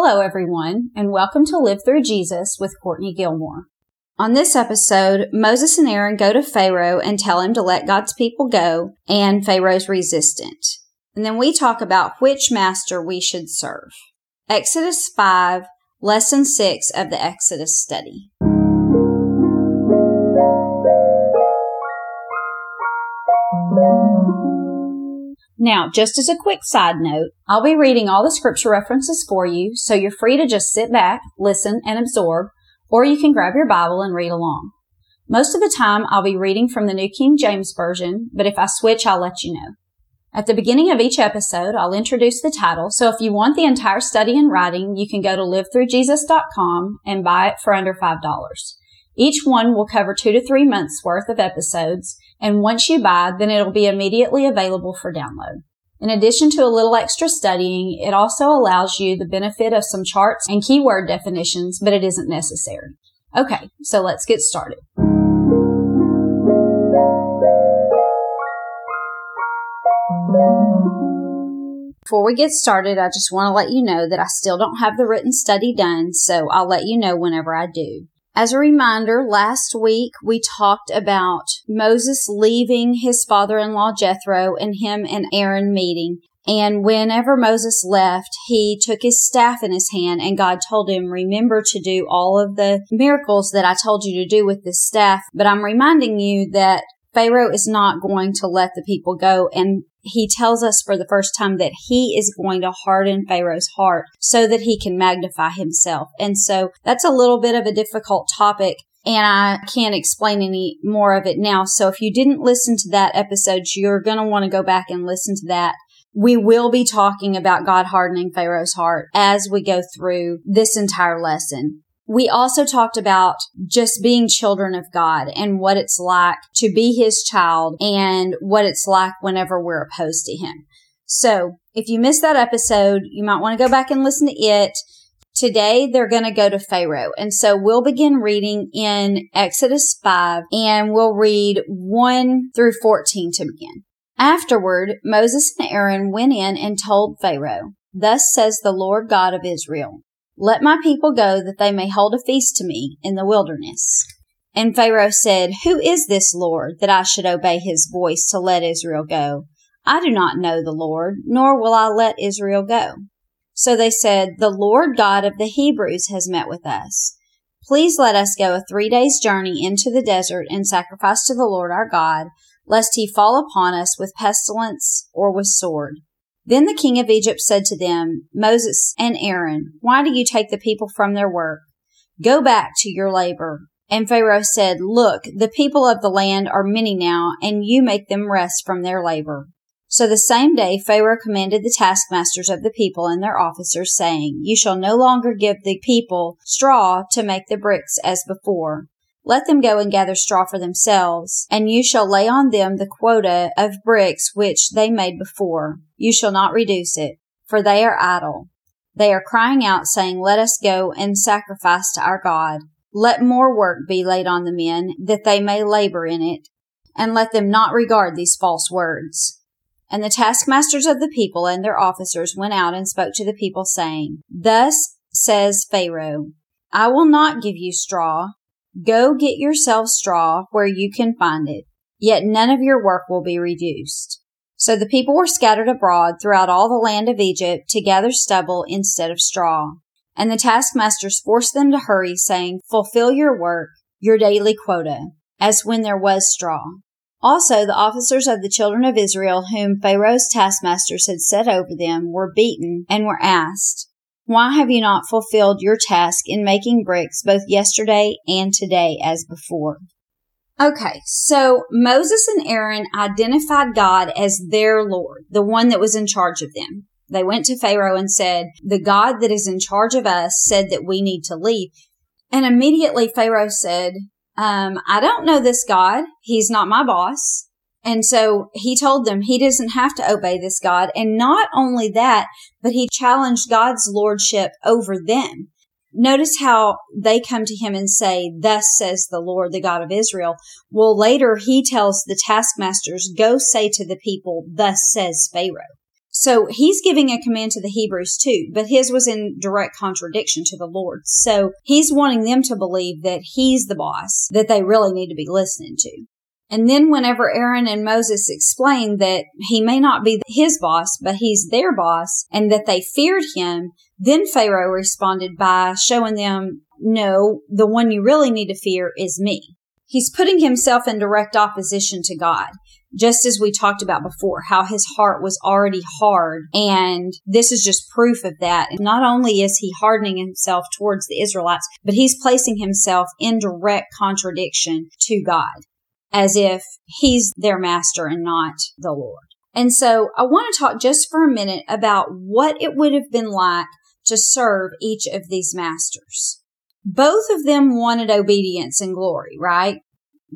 Hello, everyone, and welcome to Live Through Jesus with Courtney Gilmore. On this episode, Moses and Aaron go to Pharaoh and tell him to let God's people go, and Pharaoh's resistant. And then we talk about which master we should serve. Exodus 5, Lesson 6 of the Exodus study. Now, just as a quick side note, I'll be reading all the scripture references for you, so you're free to just sit back, listen, and absorb, or you can grab your Bible and read along. Most of the time, I'll be reading from the New King James Version, but if I switch, I'll let you know. At the beginning of each episode, I'll introduce the title, so if you want the entire study in writing, you can go to livethroughjesus.com and buy it for under $5. Each one will cover two to three months worth of episodes, and once you buy, then it'll be immediately available for download. In addition to a little extra studying, it also allows you the benefit of some charts and keyword definitions, but it isn't necessary. Okay, so let's get started. Before we get started, I just want to let you know that I still don't have the written study done, so I'll let you know whenever I do. As a reminder, last week we talked about Moses leaving his father-in-law Jethro and him and Aaron meeting. And whenever Moses left, he took his staff in his hand and God told him, remember to do all of the miracles that I told you to do with this staff. But I'm reminding you that Pharaoh is not going to let the people go and he tells us for the first time that he is going to harden Pharaoh's heart so that he can magnify himself. And so that's a little bit of a difficult topic and I can't explain any more of it now. So if you didn't listen to that episode, you're going to want to go back and listen to that. We will be talking about God hardening Pharaoh's heart as we go through this entire lesson. We also talked about just being children of God and what it's like to be his child and what it's like whenever we're opposed to him. So if you missed that episode, you might want to go back and listen to it. Today they're going to go to Pharaoh. And so we'll begin reading in Exodus 5 and we'll read 1 through 14 to begin. Afterward, Moses and Aaron went in and told Pharaoh, Thus says the Lord God of Israel, let my people go that they may hold a feast to me in the wilderness. And Pharaoh said, Who is this Lord that I should obey his voice to let Israel go? I do not know the Lord, nor will I let Israel go. So they said, The Lord God of the Hebrews has met with us. Please let us go a three days journey into the desert and sacrifice to the Lord our God, lest he fall upon us with pestilence or with sword. Then the king of Egypt said to them, Moses and Aaron, why do you take the people from their work? Go back to your labor. And Pharaoh said, Look, the people of the land are many now, and you make them rest from their labor. So the same day Pharaoh commanded the taskmasters of the people and their officers, saying, You shall no longer give the people straw to make the bricks as before. Let them go and gather straw for themselves, and you shall lay on them the quota of bricks which they made before. You shall not reduce it, for they are idle. They are crying out, saying, Let us go and sacrifice to our God. Let more work be laid on the men, that they may labor in it, and let them not regard these false words. And the taskmasters of the people and their officers went out and spoke to the people, saying, Thus says Pharaoh, I will not give you straw, Go get yourselves straw where you can find it, yet none of your work will be reduced. So the people were scattered abroad throughout all the land of Egypt to gather stubble instead of straw. And the taskmasters forced them to hurry, saying, Fulfill your work, your daily quota, as when there was straw. Also, the officers of the children of Israel, whom Pharaoh's taskmasters had set over them, were beaten and were asked, why have you not fulfilled your task in making bricks both yesterday and today as before? Okay, so Moses and Aaron identified God as their Lord, the one that was in charge of them. They went to Pharaoh and said, The God that is in charge of us said that we need to leave. And immediately Pharaoh said, um, I don't know this God. He's not my boss. And so he told them he doesn't have to obey this God. And not only that, but he challenged God's lordship over them. Notice how they come to him and say, thus says the Lord, the God of Israel. Well, later he tells the taskmasters, go say to the people, thus says Pharaoh. So he's giving a command to the Hebrews too, but his was in direct contradiction to the Lord. So he's wanting them to believe that he's the boss that they really need to be listening to. And then whenever Aaron and Moses explained that he may not be his boss, but he's their boss and that they feared him, then Pharaoh responded by showing them, no, the one you really need to fear is me. He's putting himself in direct opposition to God just as we talked about before, how his heart was already hard. And this is just proof of that. And not only is he hardening himself towards the Israelites, but he's placing himself in direct contradiction to God as if he's their master and not the Lord. And so I want to talk just for a minute about what it would have been like to serve each of these masters. Both of them wanted obedience and glory, right?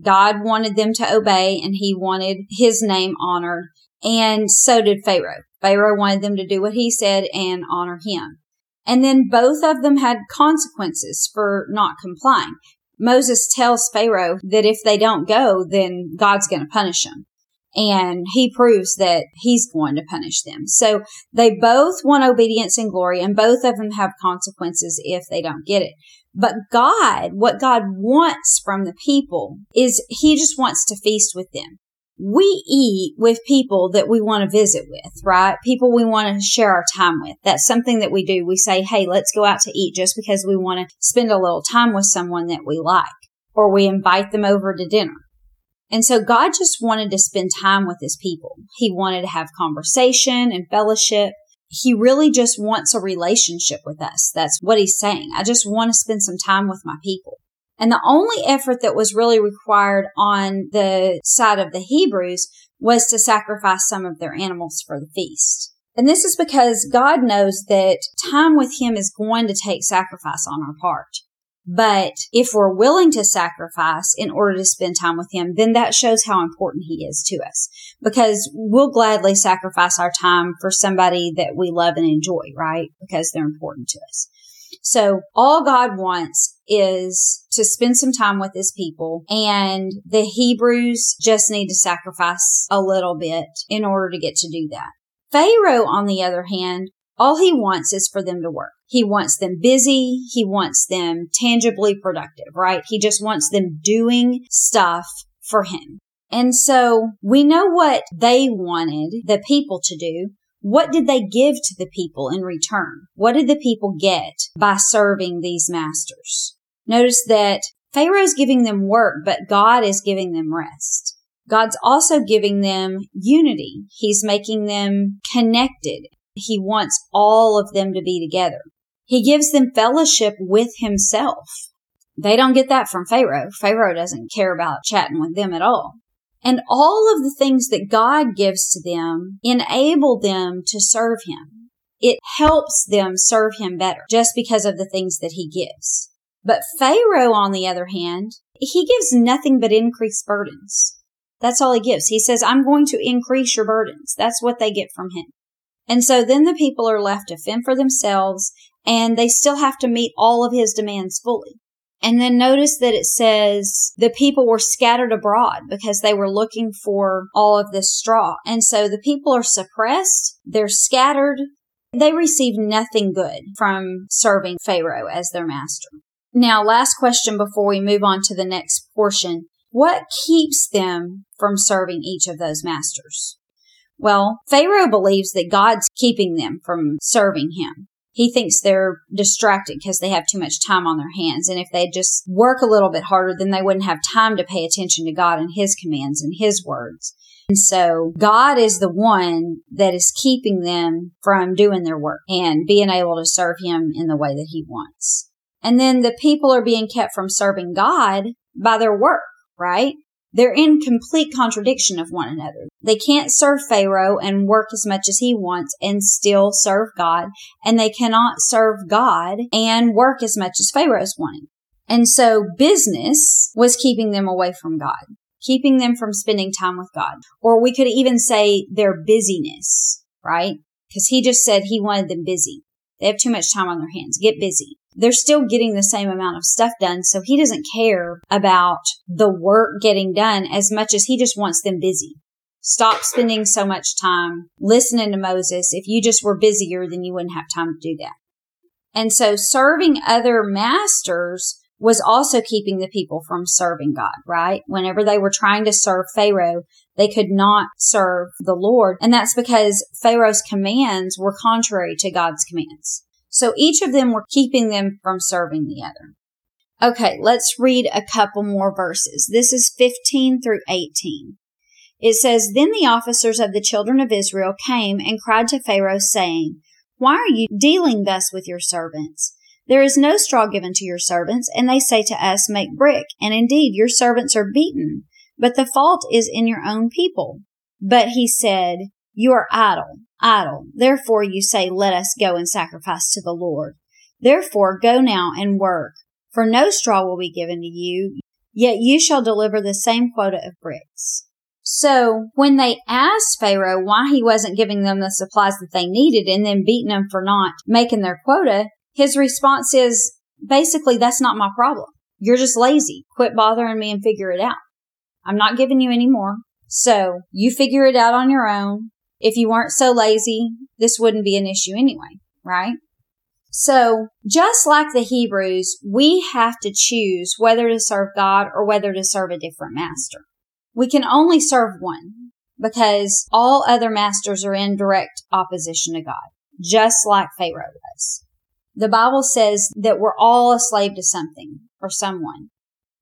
God wanted them to obey and he wanted his name honored. And so did Pharaoh. Pharaoh wanted them to do what he said and honor him. And then both of them had consequences for not complying. Moses tells Pharaoh that if they don't go, then God's going to punish them. And he proves that he's going to punish them. So they both want obedience and glory, and both of them have consequences if they don't get it. But God, what God wants from the people is he just wants to feast with them we eat with people that we want to visit with, right? People we want to share our time with. That's something that we do. We say, Hey, let's go out to eat just because we want to spend a little time with someone that we like, or we invite them over to dinner. And so God just wanted to spend time with his people. He wanted to have conversation and fellowship. He really just wants a relationship with us. That's what he's saying. I just want to spend some time with my people. And the only effort that was really required on the side of the Hebrews was to sacrifice some of their animals for the feast. And this is because God knows that time with Him is going to take sacrifice on our part. But if we're willing to sacrifice in order to spend time with Him, then that shows how important He is to us. Because we'll gladly sacrifice our time for somebody that we love and enjoy, right? Because they're important to us. So all God wants is to spend some time with his people and the Hebrews just need to sacrifice a little bit in order to get to do that. Pharaoh, on the other hand, all he wants is for them to work. He wants them busy. He wants them tangibly productive, right? He just wants them doing stuff for him. And so we know what they wanted the people to do. What did they give to the people in return? What did the people get by serving these masters? Notice that Pharaoh's giving them work, but God is giving them rest. God's also giving them unity. He's making them connected. He wants all of them to be together. He gives them fellowship with himself. They don't get that from Pharaoh. Pharaoh doesn't care about chatting with them at all. And all of the things that God gives to them enable them to serve Him. It helps them serve Him better just because of the things that He gives. But Pharaoh, on the other hand, he gives nothing but increased burdens. That's all he gives. He says, I'm going to increase your burdens. That's what they get from him. And so then the people are left to fend for themselves and they still have to meet all of his demands fully. And then notice that it says the people were scattered abroad because they were looking for all of this straw. And so the people are suppressed. They're scattered. They receive nothing good from serving Pharaoh as their master. Now, last question before we move on to the next portion. What keeps them from serving each of those masters? Well, Pharaoh believes that God's keeping them from serving him he thinks they're distracted because they have too much time on their hands. And if they just work a little bit harder, then they wouldn't have time to pay attention to God and His commands and His words. And so God is the one that is keeping them from doing their work and being able to serve Him in the way that He wants. And then the people are being kept from serving God by their work, right? They're in complete contradiction of one another. They can't serve Pharaoh and work as much as he wants and still serve God. And they cannot serve God and work as much as Pharaoh's wanting. And so business was keeping them away from God, keeping them from spending time with God. Or we could even say their busyness, right? Because he just said he wanted them busy. They have too much time on their hands. Get busy they're still getting the same amount of stuff done. So he doesn't care about the work getting done as much as he just wants them busy. Stop spending so much time listening to Moses. If you just were busier, then you wouldn't have time to do that. And so serving other masters was also keeping the people from serving God, right? Whenever they were trying to serve Pharaoh, they could not serve the Lord. And that's because Pharaoh's commands were contrary to God's commands. So each of them were keeping them from serving the other. Okay, let's read a couple more verses. This is 15 through 18. It says, Then the officers of the children of Israel came and cried to Pharaoh, saying, Why are you dealing thus with your servants? There is no straw given to your servants, and they say to us, Make brick. And indeed, your servants are beaten, but the fault is in your own people. But he said, You are idle, idle. Therefore you say, Let us go and sacrifice to the Lord. Therefore go now and work, for no straw will be given to you, yet you shall deliver the same quota of bricks. So when they asked Pharaoh why he wasn't giving them the supplies that they needed and then beating them for not making their quota, his response is basically, that's not my problem. You're just lazy. Quit bothering me and figure it out. I'm not giving you any more. So you figure it out on your own. If you weren't so lazy, this wouldn't be an issue anyway, right? So just like the Hebrews, we have to choose whether to serve God or whether to serve a different master. We can only serve one because all other masters are in direct opposition to God, just like Pharaoh was. The Bible says that we're all a slave to something or someone.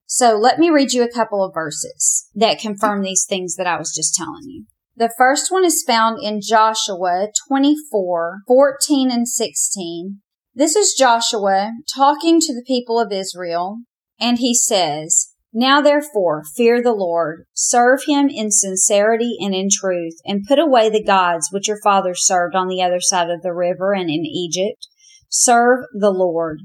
So let me read you a couple of verses that confirm these things that I was just telling you. The first one is found in Joshua 24, 14 and 16. This is Joshua talking to the people of Israel, and he says, now therefore, fear the Lord, serve him in sincerity and in truth, and put away the gods which your fathers served on the other side of the river and in Egypt. Serve the Lord.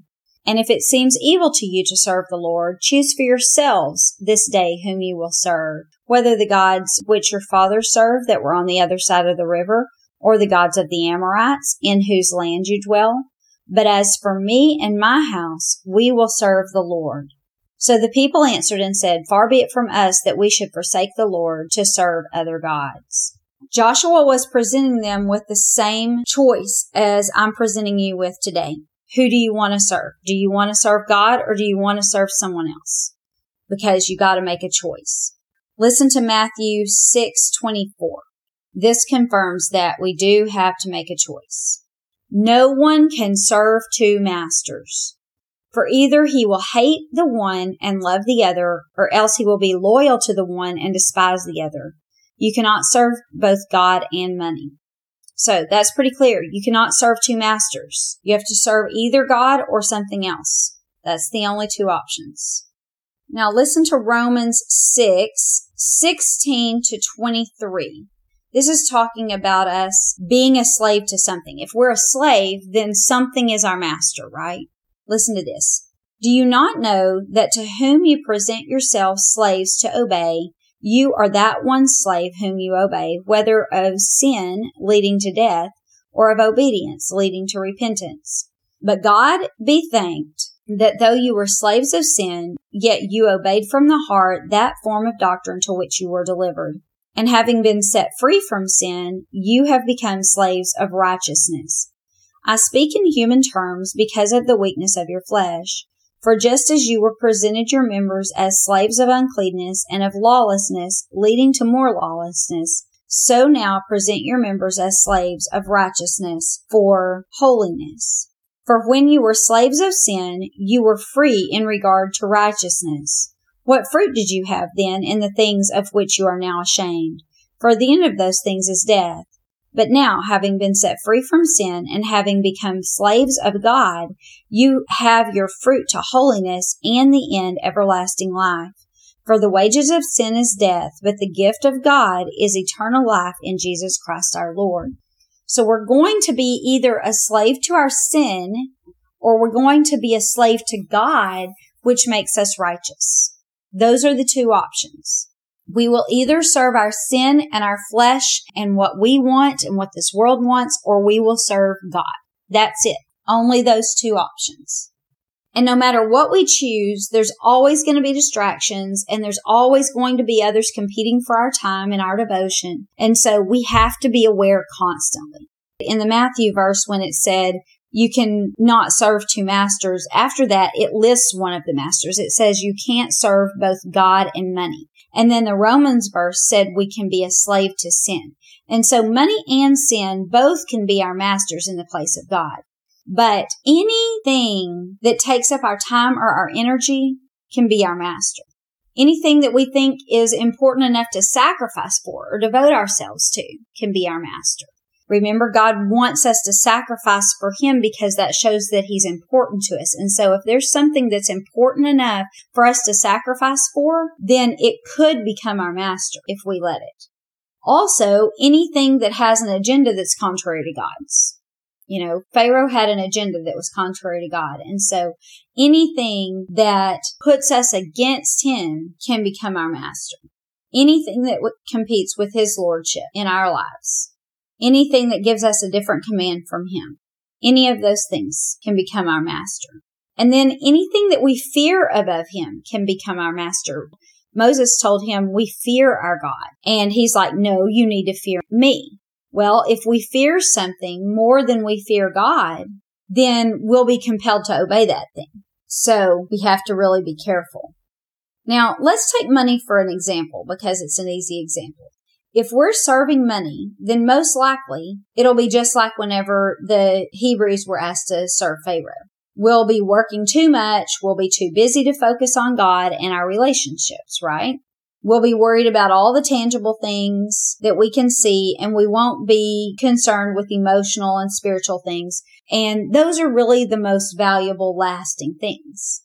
And if it seems evil to you to serve the Lord, choose for yourselves this day whom you will serve, whether the gods which your fathers served that were on the other side of the river, or the gods of the Amorites in whose land you dwell. But as for me and my house, we will serve the Lord. So the people answered and said, Far be it from us that we should forsake the Lord to serve other gods. Joshua was presenting them with the same choice as I'm presenting you with today. Who do you want to serve? Do you want to serve God or do you want to serve someone else? Because you got to make a choice. Listen to Matthew 6:24. This confirms that we do have to make a choice. No one can serve two masters. For either he will hate the one and love the other, or else he will be loyal to the one and despise the other. You cannot serve both God and money. So that's pretty clear. You cannot serve two masters. You have to serve either God or something else. That's the only two options. Now listen to Romans 6, 16 to 23. This is talking about us being a slave to something. If we're a slave, then something is our master, right? Listen to this. Do you not know that to whom you present yourselves slaves to obey, you are that one slave whom you obey, whether of sin leading to death or of obedience leading to repentance. But God be thanked that though you were slaves of sin, yet you obeyed from the heart that form of doctrine to which you were delivered. And having been set free from sin, you have become slaves of righteousness. I speak in human terms because of the weakness of your flesh. For just as you were presented your members as slaves of uncleanness and of lawlessness, leading to more lawlessness, so now present your members as slaves of righteousness for holiness. For when you were slaves of sin, you were free in regard to righteousness. What fruit did you have then in the things of which you are now ashamed? For the end of those things is death. But now, having been set free from sin and having become slaves of God, you have your fruit to holiness and the end everlasting life. For the wages of sin is death, but the gift of God is eternal life in Jesus Christ our Lord. So we're going to be either a slave to our sin or we're going to be a slave to God, which makes us righteous. Those are the two options. We will either serve our sin and our flesh and what we want and what this world wants, or we will serve God. That's it. Only those two options. And no matter what we choose, there's always going to be distractions and there's always going to be others competing for our time and our devotion. And so we have to be aware constantly. In the Matthew verse, when it said, you can not serve two masters. After that, it lists one of the masters. It says you can't serve both God and money. And then the Romans verse said we can be a slave to sin. And so money and sin both can be our masters in the place of God. But anything that takes up our time or our energy can be our master. Anything that we think is important enough to sacrifice for or devote ourselves to can be our master. Remember, God wants us to sacrifice for Him because that shows that He's important to us. And so if there's something that's important enough for us to sacrifice for, then it could become our master if we let it. Also, anything that has an agenda that's contrary to God's. You know, Pharaoh had an agenda that was contrary to God. And so anything that puts us against him can become our master. Anything that w- competes with his lordship in our lives. Anything that gives us a different command from him. Any of those things can become our master. And then anything that we fear above him can become our master. Moses told him, we fear our God. And he's like, no, you need to fear me. Well, if we fear something more than we fear God, then we'll be compelled to obey that thing. So we have to really be careful. Now, let's take money for an example because it's an easy example. If we're serving money, then most likely it'll be just like whenever the Hebrews were asked to serve Pharaoh. We'll be working too much. We'll be too busy to focus on God and our relationships, right? We'll be worried about all the tangible things that we can see and we won't be concerned with emotional and spiritual things. And those are really the most valuable lasting things.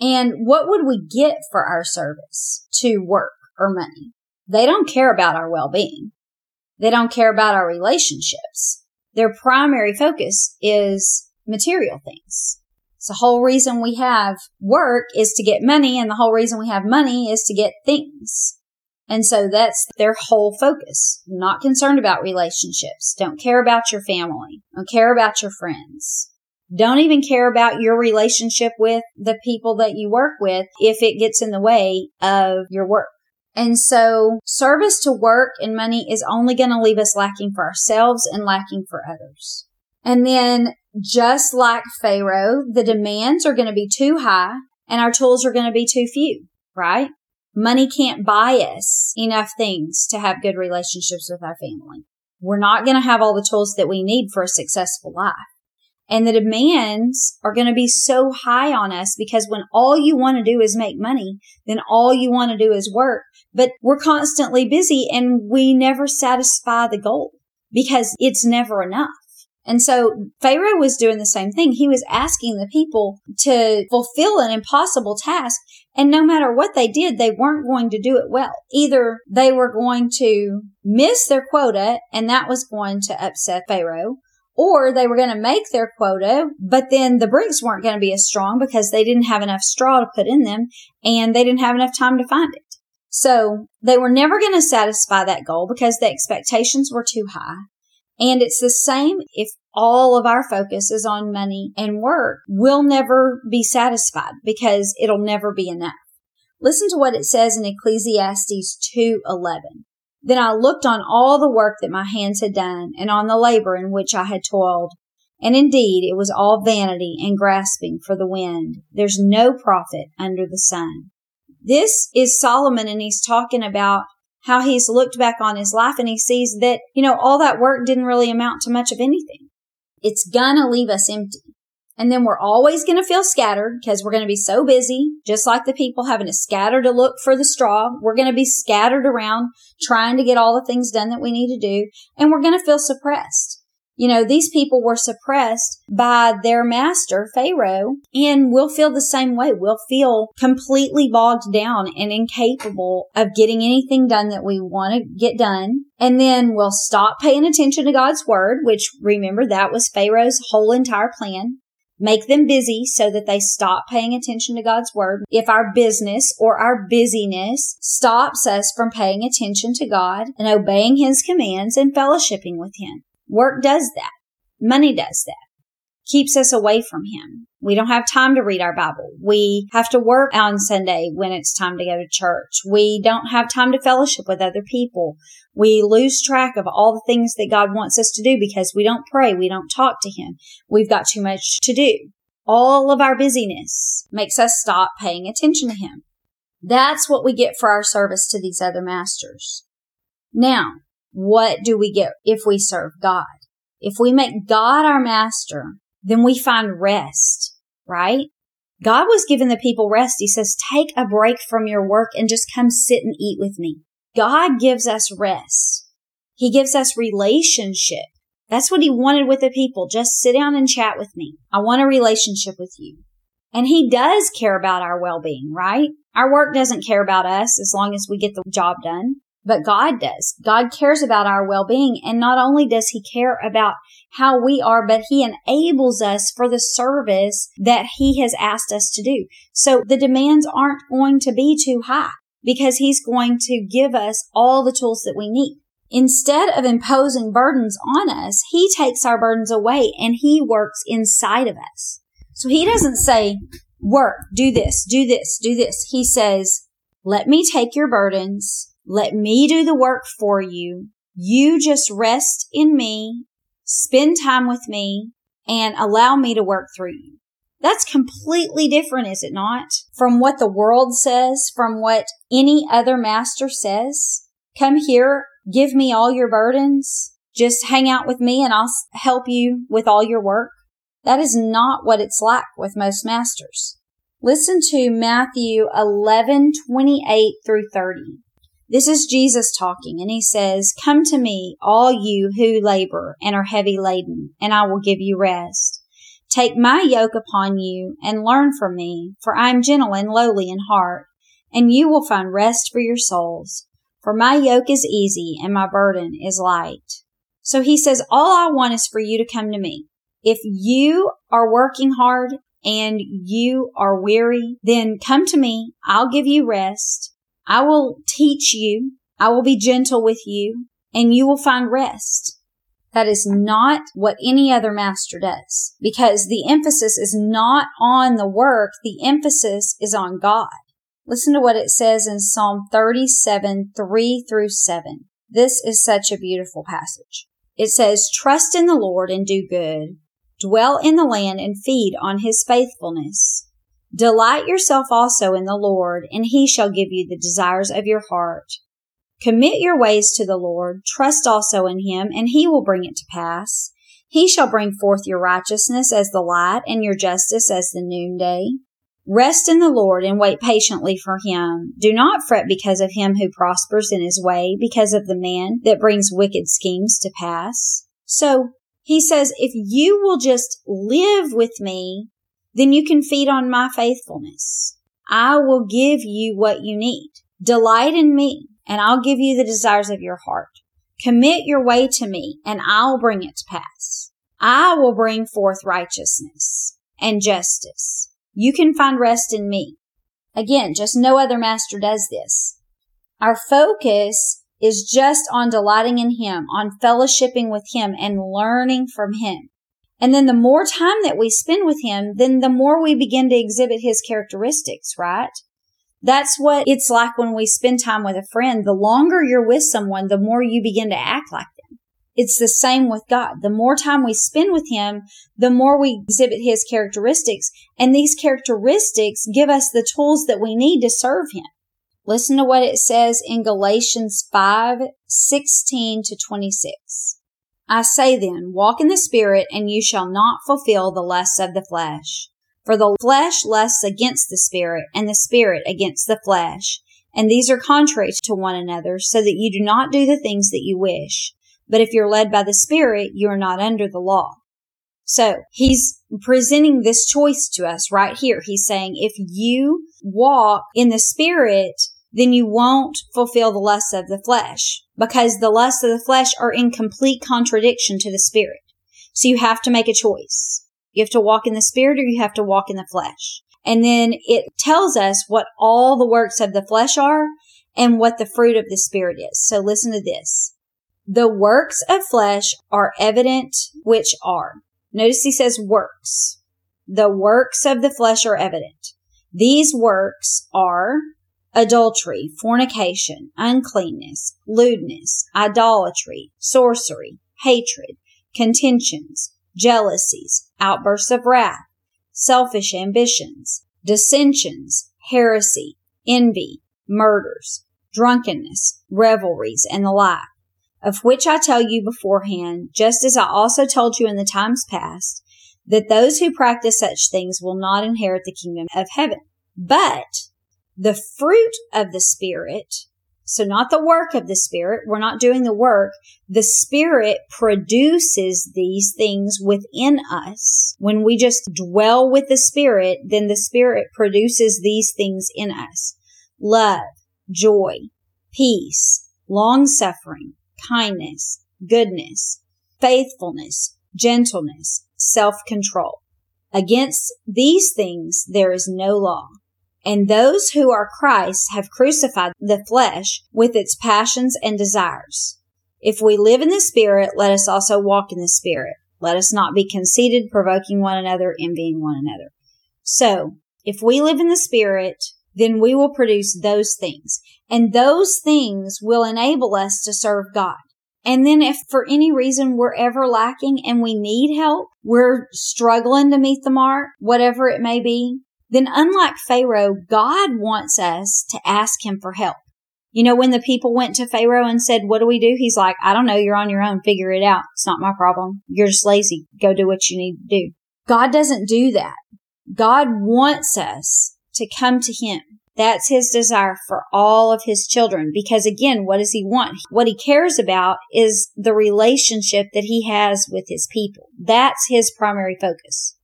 And what would we get for our service to work or money? They don't care about our well-being. They don't care about our relationships. Their primary focus is material things. So the whole reason we have work is to get money and the whole reason we have money is to get things. And so that's their whole focus. Not concerned about relationships. Don't care about your family. Don't care about your friends. Don't even care about your relationship with the people that you work with if it gets in the way of your work. And so service to work and money is only going to leave us lacking for ourselves and lacking for others. And then just like Pharaoh, the demands are going to be too high and our tools are going to be too few, right? Money can't buy us enough things to have good relationships with our family. We're not going to have all the tools that we need for a successful life. And the demands are going to be so high on us because when all you want to do is make money, then all you want to do is work. But we're constantly busy and we never satisfy the goal because it's never enough. And so Pharaoh was doing the same thing. He was asking the people to fulfill an impossible task. And no matter what they did, they weren't going to do it well. Either they were going to miss their quota and that was going to upset Pharaoh, or they were going to make their quota, but then the bricks weren't going to be as strong because they didn't have enough straw to put in them and they didn't have enough time to find it. So they were never going to satisfy that goal because the expectations were too high. And it's the same if all of our focus is on money and work. We'll never be satisfied because it'll never be enough. Listen to what it says in Ecclesiastes 2:11. Then I looked on all the work that my hands had done and on the labor in which I had toiled. And indeed, it was all vanity and grasping for the wind. There's no profit under the sun. This is Solomon and he's talking about how he's looked back on his life and he sees that, you know, all that work didn't really amount to much of anything. It's gonna leave us empty. And then we're always going to feel scattered because we're going to be so busy, just like the people having to scatter to look for the straw. We're going to be scattered around trying to get all the things done that we need to do. And we're going to feel suppressed. You know, these people were suppressed by their master, Pharaoh, and we'll feel the same way. We'll feel completely bogged down and incapable of getting anything done that we want to get done. And then we'll stop paying attention to God's word, which remember that was Pharaoh's whole entire plan. Make them busy so that they stop paying attention to God's word. If our business or our busyness stops us from paying attention to God and obeying his commands and fellowshipping with him. Work does that. Money does that. Keeps us away from Him. We don't have time to read our Bible. We have to work on Sunday when it's time to go to church. We don't have time to fellowship with other people. We lose track of all the things that God wants us to do because we don't pray. We don't talk to Him. We've got too much to do. All of our busyness makes us stop paying attention to Him. That's what we get for our service to these other masters. Now, what do we get if we serve God? If we make God our master, then we find rest, right? God was giving the people rest. He says, take a break from your work and just come sit and eat with me. God gives us rest. He gives us relationship. That's what he wanted with the people. Just sit down and chat with me. I want a relationship with you. And he does care about our well-being, right? Our work doesn't care about us as long as we get the job done but God does. God cares about our well-being. And not only does he care about how we are, but he enables us for the service that he has asked us to do. So the demands aren't going to be too high because he's going to give us all the tools that we need. Instead of imposing burdens on us, he takes our burdens away and he works inside of us. So he doesn't say, work, do this, do this, do this. He says, let me take your burdens let me do the work for you. You just rest in me, spend time with me, and allow me to work through you. That's completely different, is it not? From what the world says, from what any other master says. Come here, give me all your burdens. Just hang out with me and I'll help you with all your work. That is not what it's like with most masters. Listen to Matthew 11, 28 through 30. This is Jesus talking, and he says, Come to me, all you who labor and are heavy laden, and I will give you rest. Take my yoke upon you and learn from me, for I am gentle and lowly in heart, and you will find rest for your souls. For my yoke is easy and my burden is light. So he says, all I want is for you to come to me. If you are working hard and you are weary, then come to me. I'll give you rest. I will teach you. I will be gentle with you and you will find rest. That is not what any other master does because the emphasis is not on the work. The emphasis is on God. Listen to what it says in Psalm 37, 3 through 7. This is such a beautiful passage. It says, trust in the Lord and do good. Dwell in the land and feed on his faithfulness. Delight yourself also in the Lord, and he shall give you the desires of your heart. Commit your ways to the Lord, trust also in him, and he will bring it to pass. He shall bring forth your righteousness as the light, and your justice as the noonday. Rest in the Lord and wait patiently for him. Do not fret because of him who prospers in his way, because of the man that brings wicked schemes to pass. So he says, if you will just live with me then you can feed on my faithfulness. I will give you what you need. Delight in me and I'll give you the desires of your heart. Commit your way to me and I'll bring it to pass. I will bring forth righteousness and justice. You can find rest in me. Again, just no other master does this. Our focus is just on delighting in him, on fellowshipping with him and learning from him. And then the more time that we spend with him, then the more we begin to exhibit his characteristics, right? That's what it's like when we spend time with a friend. The longer you're with someone, the more you begin to act like them. It's the same with God. The more time we spend with him, the more we exhibit his characteristics. And these characteristics give us the tools that we need to serve him. Listen to what it says in Galatians 5, 16 to 26. I say then, walk in the Spirit, and you shall not fulfill the lusts of the flesh. For the flesh lusts against the Spirit, and the Spirit against the flesh. And these are contrary to one another, so that you do not do the things that you wish. But if you're led by the Spirit, you are not under the law. So he's presenting this choice to us right here. He's saying, if you walk in the Spirit, then you won't fulfill the lusts of the flesh because the lusts of the flesh are in complete contradiction to the spirit. So you have to make a choice. You have to walk in the spirit or you have to walk in the flesh. And then it tells us what all the works of the flesh are and what the fruit of the spirit is. So listen to this. The works of flesh are evident, which are Notice he says works. The works of the flesh are evident. These works are adultery, fornication, uncleanness, lewdness, idolatry, sorcery, hatred, contentions, jealousies, outbursts of wrath, selfish ambitions, dissensions, heresy, envy, murders, drunkenness, revelries, and the like, of which I tell you beforehand, just as I also told you in the times past, that those who practice such things will not inherit the kingdom of heaven. But the fruit of the Spirit, so not the work of the Spirit, we're not doing the work. The Spirit produces these things within us. When we just dwell with the Spirit, then the Spirit produces these things in us. Love, joy, peace, long suffering, kindness, goodness, faithfulness, gentleness, self-control. Against these things there is no law. And those who are Christ have crucified the flesh with its passions and desires. If we live in the Spirit, let us also walk in the Spirit. Let us not be conceited, provoking one another, envying one another. So, if we live in the Spirit, then we will produce those things. And those things will enable us to serve God. And then if for any reason we're ever lacking and we need help, we're struggling to meet the mark, whatever it may be, then unlike Pharaoh, God wants us to ask him for help. You know, when the people went to Pharaoh and said, what do we do? He's like, I don't know. You're on your own. Figure it out. It's not my problem. You're just lazy. Go do what you need to do. God doesn't do that. God wants us to come to him. That's his desire for all of his children. Because again, what does he want? What he cares about is the relationship that he has with his people. That's his primary focus.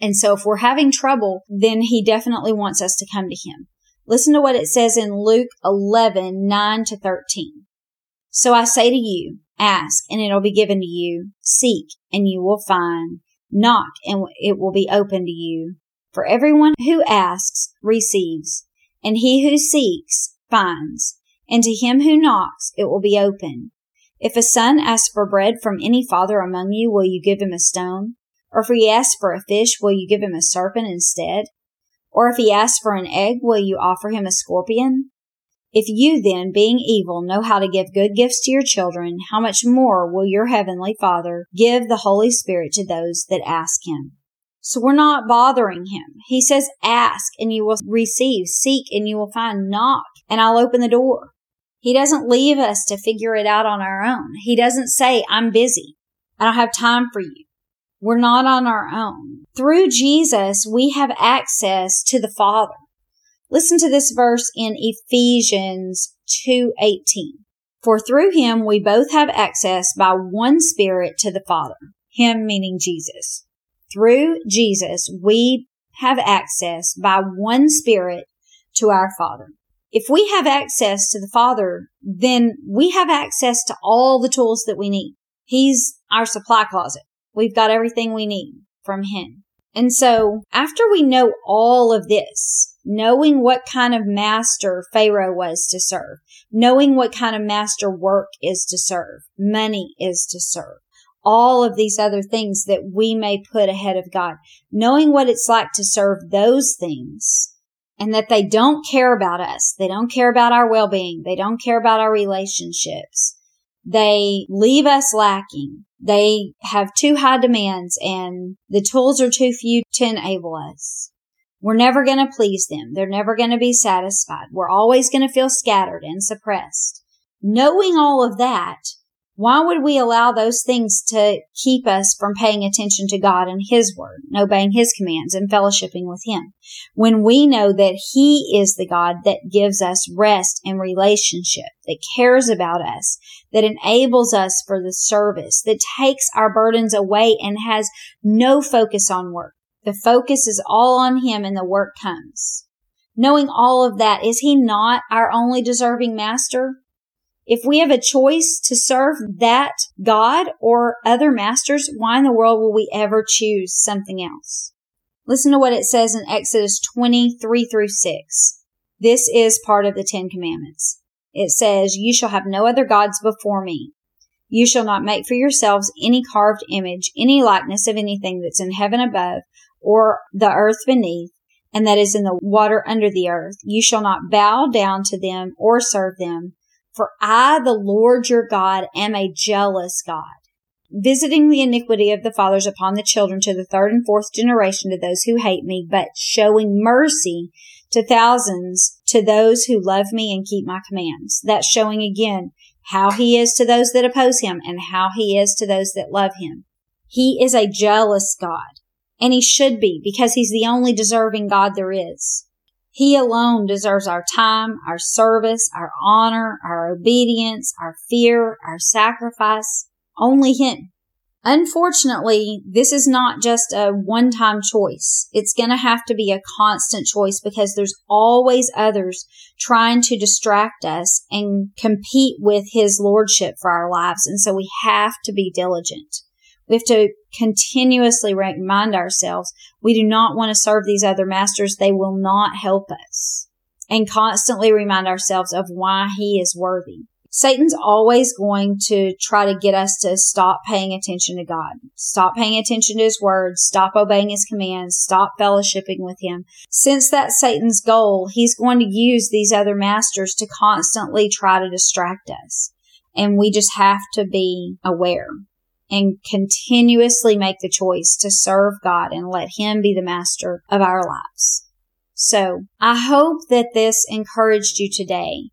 And so if we're having trouble, then he definitely wants us to come to him. Listen to what it says in Luke 11, 9 to 13. So I say to you, ask and it'll be given to you. Seek and you will find. Knock and it will be open to you. For everyone who asks receives and he who seeks finds, and to him who knocks it will be open. If a son asks for bread from any father among you, will you give him a stone? Or if he asks for a fish, will you give him a serpent instead? Or if he asks for an egg, will you offer him a scorpion? If you then, being evil, know how to give good gifts to your children, how much more will your heavenly Father give the Holy Spirit to those that ask him? So we're not bothering him. He says, ask and you will receive, seek and you will find, knock and I'll open the door. He doesn't leave us to figure it out on our own. He doesn't say, I'm busy. I don't have time for you. We're not on our own. Through Jesus, we have access to the Father. Listen to this verse in Ephesians 2:18. For through him we both have access by one spirit to the Father. Him meaning Jesus. Through Jesus, we have access by one spirit to our Father. If we have access to the Father, then we have access to all the tools that we need. He's our supply closet. We've got everything we need from Him. And so after we know all of this, knowing what kind of master Pharaoh was to serve, knowing what kind of master work is to serve, money is to serve, all of these other things that we may put ahead of God. Knowing what it's like to serve those things and that they don't care about us. They don't care about our well-being. They don't care about our relationships. They leave us lacking. They have too high demands and the tools are too few to enable us. We're never going to please them. They're never going to be satisfied. We're always going to feel scattered and suppressed. Knowing all of that, why would we allow those things to keep us from paying attention to God and His Word and obeying His commands and fellowshipping with Him when we know that He is the God that gives us rest and relationship, that cares about us, that enables us for the service, that takes our burdens away and has no focus on work. The focus is all on Him and the work comes. Knowing all of that, is He not our only deserving master? If we have a choice to serve that God or other masters, why in the world will we ever choose something else? Listen to what it says in Exodus 23 through 6. This is part of the Ten Commandments. It says, You shall have no other gods before me. You shall not make for yourselves any carved image, any likeness of anything that's in heaven above, or the earth beneath, and that is in the water under the earth. You shall not bow down to them or serve them. For I, the Lord your God, am a jealous God, visiting the iniquity of the fathers upon the children to the third and fourth generation to those who hate me, but showing mercy to thousands to those who love me and keep my commands. That's showing again how he is to those that oppose him and how he is to those that love him. He is a jealous God. And he should be because he's the only deserving God there is. He alone deserves our time, our service, our honor, our obedience, our fear, our sacrifice. Only him. Unfortunately, this is not just a one time choice. It's going to have to be a constant choice because there's always others trying to distract us and compete with his lordship for our lives. And so we have to be diligent. We have to continuously remind ourselves we do not want to serve these other masters. They will not help us and constantly remind ourselves of why he is worthy. Satan's always going to try to get us to stop paying attention to God, stop paying attention to his words, stop obeying his commands, stop fellowshipping with him. Since that's Satan's goal, he's going to use these other masters to constantly try to distract us. And we just have to be aware and continuously make the choice to serve God and let Him be the master of our lives. So I hope that this encouraged you today.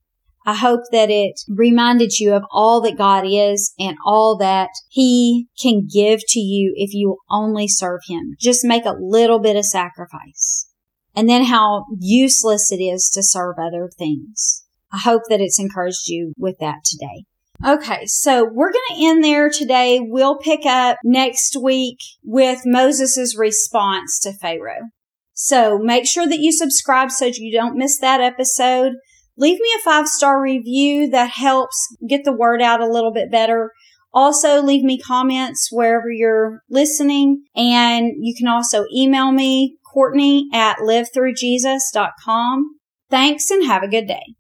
I hope that it reminded you of all that God is and all that He can give to you if you only serve Him. Just make a little bit of sacrifice. And then how useless it is to serve other things. I hope that it's encouraged you with that today. Okay, so we're going to end there today. We'll pick up next week with Moses' response to Pharaoh. So make sure that you subscribe so you don't miss that episode. Leave me a five star review that helps get the word out a little bit better. Also, leave me comments wherever you're listening. And you can also email me, Courtney at livethroughjesus.com. Thanks and have a good day.